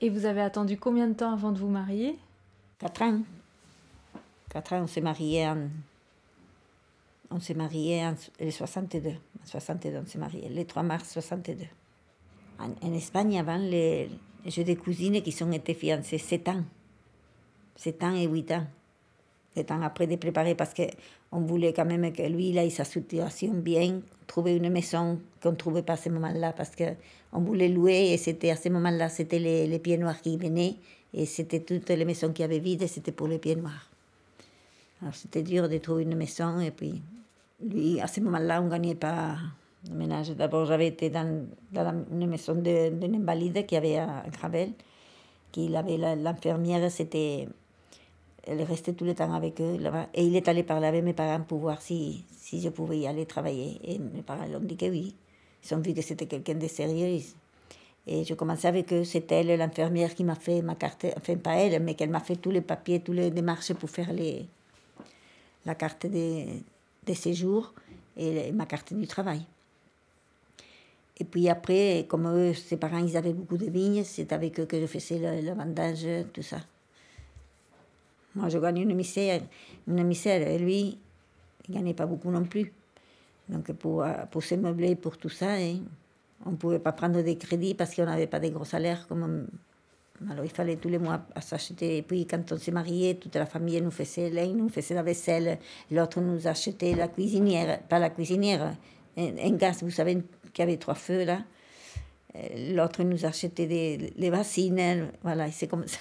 Et vous avez attendu combien de temps avant de vous marier? Quatre ans. Quatre ans, on s'est mariés en. On s'est mariés en le 62. En 62, on s'est mariés. Le 3 mars 62. En, Espagne, avant, les, j'ai des cousines qui sont été fiancées 7 ans. 7 ans et 8 ans. 7 ans après de préparer parce qu'on voulait quand même que lui, il ait sa situation bien, trouver une maison qu'on ne trouvait pas à ce moment-là parce qu'on voulait louer et c'était à ce moment-là, c'était les, les pieds noirs qui venaient et c'était toutes les maisons qui avaient vide c'était pour les pieds noirs. Alors c'était dur de trouver une maison et puis lui, à ce moment-là, on ne gagnait pas le ménage. D'abord, j'avais été dans, dans une maison d'un invalide qui avait à Gravel, qui avait l'infirmière, c'était elle restait tout le temps avec eux là-bas. Et il est allé parler avec mes parents pour voir si, si je pouvais y aller travailler. Et mes parents ont dit que oui. Ils ont vu que c'était quelqu'un de sérieux. Et je commençais avec eux. C'était elle, l'infirmière, qui m'a fait ma carte. Enfin, pas elle, mais qu'elle m'a fait tous les papiers, toutes les démarches pour faire les, la carte de, de séjour et ma carte du travail. Et puis après, comme eux, ses parents, ils avaient beaucoup de vignes, c'est avec eux que je faisais le, le vendage, tout ça. Moi, je gagne une misère, une misère, et lui, il ne gagnait pas beaucoup non plus. Donc, pour, pour se meubler, pour tout ça, hein, on ne pouvait pas prendre des crédits parce qu'on n'avait pas de gros salaires. Comme alors, il fallait tous les mois s'acheter. Et puis, quand on s'est marié, toute la famille nous faisait l'un, nous faisait la vaisselle. L'autre nous achetait la cuisinière, pas la cuisinière, un, un gaz, vous savez, qui avait trois feux là. L'autre nous achetait des, les bassines. Voilà, c'est comme ça.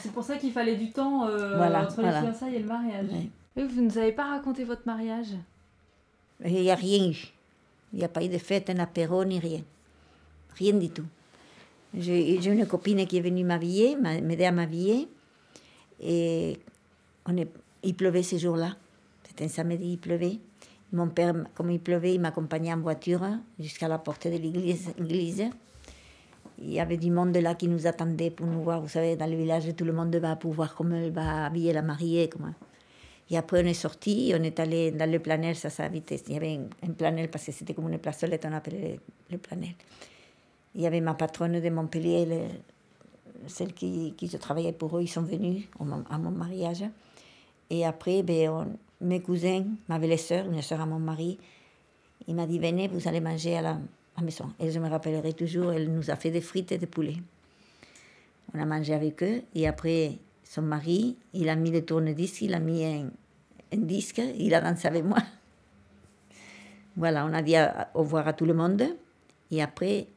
C'est pour ça qu'il fallait du temps euh, voilà, entre voilà. les fiançailles et le mariage. Vous ne nous avez pas raconté votre mariage? Il n'y a rien eu. Il n'y a pas eu de fête, un apéro, ni rien. Rien du tout. J'ai une copine qui est venue m'habiller, m'aider à m'habiller. Et on est, il pleuvait ces jours-là. C'était un samedi, il pleuvait. Mon père, comme il pleuvait, il m'accompagnait en voiture jusqu'à la porte de l'église. Il y avait du monde là qui nous attendait pour nous voir. Vous savez, dans le village, tout le monde va pour voir comment elle va habiller la mariée. Comment... Et après, on est sorti, on est allé dans le planel, ça s'habitait. Il y avait un, planel parce que c'était comme une placelette, on appelait le, le planel. Il y avait ma patronne de Montpellier, le, celle qui, qui je travaillais pour eux, ils sont venus à mon mariage. Et après, ben, mes cousins, ma belle-sœur, une sœur à mon mari, il m'a dit Venez, vous allez manger à la, la maison. Et je me rappellerai toujours, elle nous a fait des frites et des poulets. On a mangé avec eux. Et après, son mari, il a mis le tourne-disque, il a mis un, disque, il a dansé avec moi. Voilà, on a dit au revoir à tout le monde. Et après,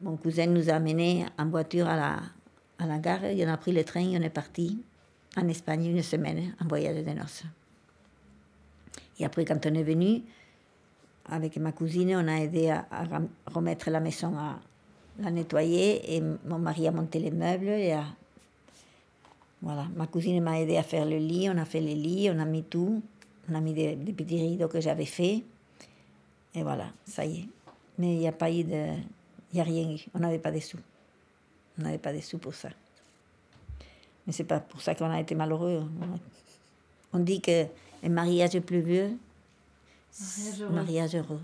mon cousin nous a amenés en voiture à la, à la gare. On a pris le train et on est parti en Espagne une semaine en voyage de noces. Et après, quand on est venu, avec ma cousine, on a aidé à, à remettre la maison, à la nettoyer, et mon mari a monté les meubles. Et a... Voilà, ma cousine m'a aidé à faire le lit, on a fait le lit, on a mis tout, on a mis des, des petits rideaux que j'avais faits. Et voilà, ça y est. Mais il n'y a pas eu de. Il n'y a rien eu. On n'avait pas de sous. On n'avait pas de sous pour ça. Mais c'est pas pour ça qu'on a été malheureux. On dit que un mariage pluvieux, mariage heureux.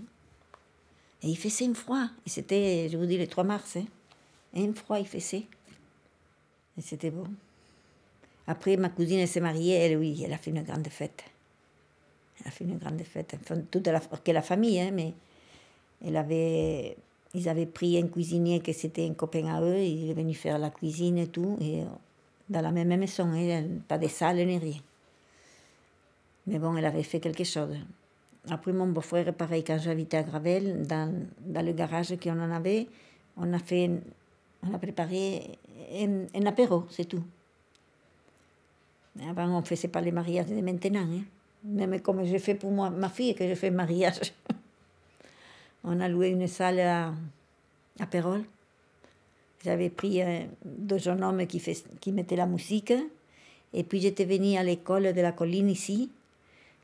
Et il faisait un froid. Et c'était, je vous dis, le 3 mars. Hein. Un froid, il faisait. Et c'était beau. Après, ma cousine s'est mariée, elle, oui, elle a fait une grande fête. Elle a fait une grande fête. Enfin, toute la, que la famille, hein, mais elle avait, ils avaient pris un cuisinier qui c'était un copain à eux, il est venu faire la cuisine et tout, et dans la même maison, hein, pas de salle ni rien. Mais bon, elle avait fait quelque chose. Après, mon beau-frère, pareil, quand j'habitais à Gravel, dans, dans le garage qu'on en avait, on a fait, on a préparé un, un apéro, c'est tout. Avant, on ne faisait pas les mariages de maintenant. Hein. Même comme j'ai fait pour moi, ma fille, que je fais mariage. on a loué une salle à, à. J'avais pris deux jeunes hommes qui, fait, qui mettaient la musique. Et puis j'étais venue à l'école de la colline ici.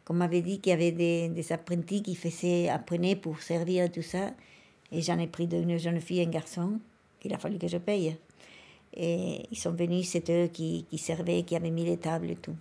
Comme m'avait dit qu'il y avait des, des, apprentis qui faisaient, apprenaient pour servir tout ça. Et j'en ai pris d'une jeune fille et un garçon qu'il a fallu que je paye. Et ils sont venus, c'est eux qui, qui servaient, qui avaient mis les tables et tout.